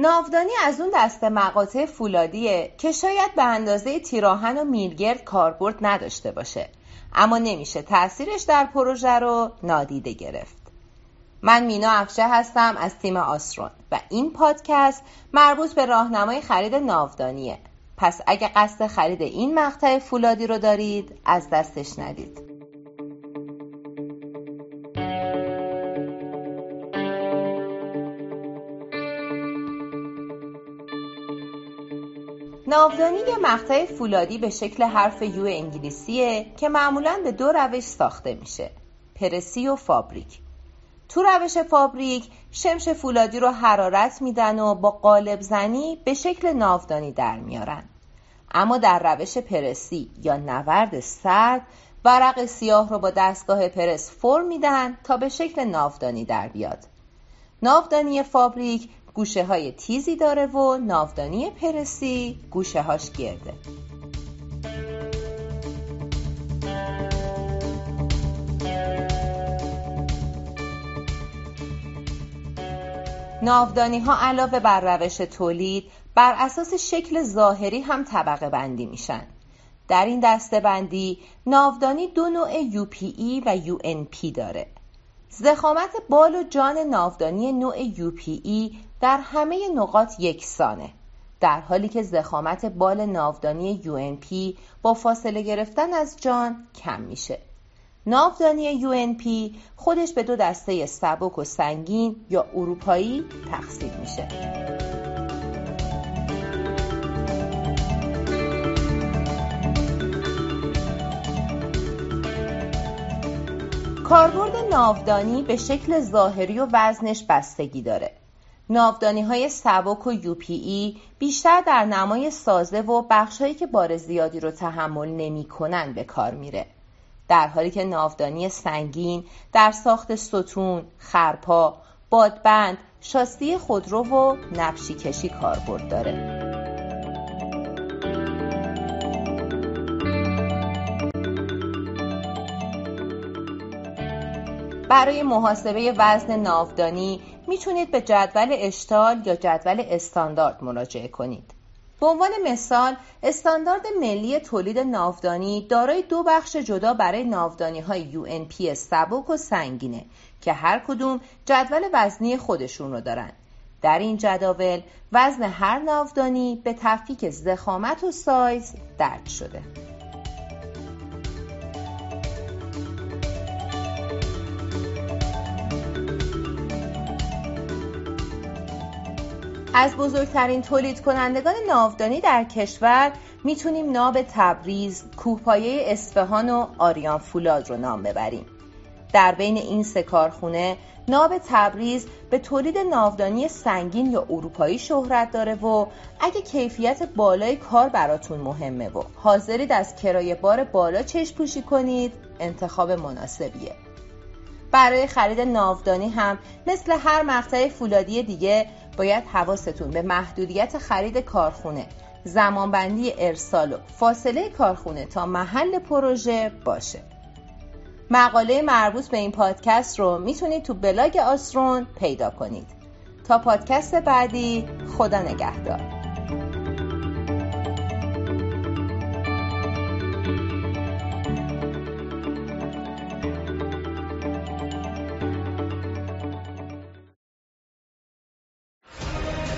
ناودانی از اون دست مقاطع فولادیه که شاید به اندازه تیراهن و میرگرد کاربرد نداشته باشه. اما نمیشه تاثیرش در پروژه رو نادیده گرفت. من مینا افشه هستم از تیم آسرون و این پادکست مربوط به راهنمای خرید ناودانیه. پس اگه قصد خرید این مقطع فولادی رو دارید از دستش ندید. ناودانی یه مقطع فولادی به شکل حرف یو انگلیسیه که معمولا به دو روش ساخته میشه پرسی و فابریک. تو روش فابریک شمش فولادی رو حرارت میدن و با قالب زنی به شکل ناودانی در میارن. اما در روش پرسی یا نورد سرد ورق سیاه رو با دستگاه پرس فرم میدن تا به شکل ناودانی در بیاد. ناودانی فابریک گوشه های تیزی داره و ناودانی پرسی گوشه هاش گرده. ناودانی ها علاوه بر روش تولید بر اساس شکل ظاهری هم طبقه بندی میشن. در این دسته بندی ناودانی دو نوع UPE و UNP داره. زخامت بال و جان ناودانی نوع UPE در همه نقاط یکسانه. در حالی که زخامت بال ناودانی UNP با فاصله گرفتن از جان کم میشه. ناودانی UNP خودش به دو دسته سبک و سنگین یا اروپایی تقسیم میشه. کاربرد ناودانی به شکل ظاهری و وزنش بستگی داره ناودانی های سبک و ای بیشتر در نمای سازه و بخشهایی که بار زیادی رو تحمل نمی کنن به کار میره در حالی که ناودانی سنگین در ساخت ستون، خرپا، بادبند، شاسی خودرو و نقشی کشی کاربرد داره. برای محاسبه وزن ناودانی می‌تونید به جدول اشتال یا جدول استاندارد مراجعه کنید. به عنوان مثال استاندارد ملی تولید ناودانی دارای دو بخش جدا برای ناودانی های UNP سبک و سنگینه که هر کدوم جدول وزنی خودشون رو دارن در این جداول وزن هر ناودانی به تفکیک زخامت و سایز درج شده از بزرگترین تولید کنندگان ناودانی در کشور می‌تونیم ناب تبریز، کوهپایه اصفهان و آریان فولاد رو نام ببریم. در بین این سه کارخونه ناب تبریز به تولید ناودانی سنگین یا اروپایی شهرت داره و اگه کیفیت بالای کار براتون مهمه و حاضرید از کرایه بار بالا چشم پوشی کنید انتخاب مناسبیه برای خرید ناودانی هم مثل هر مقطع فولادی دیگه باید حواستون به محدودیت خرید کارخونه زمانبندی ارسال و فاصله کارخونه تا محل پروژه باشه. مقاله مربوط به این پادکست رو می‌تونید تو بلاگ آسرون پیدا کنید. تا پادکست بعدی خدا نگهدار.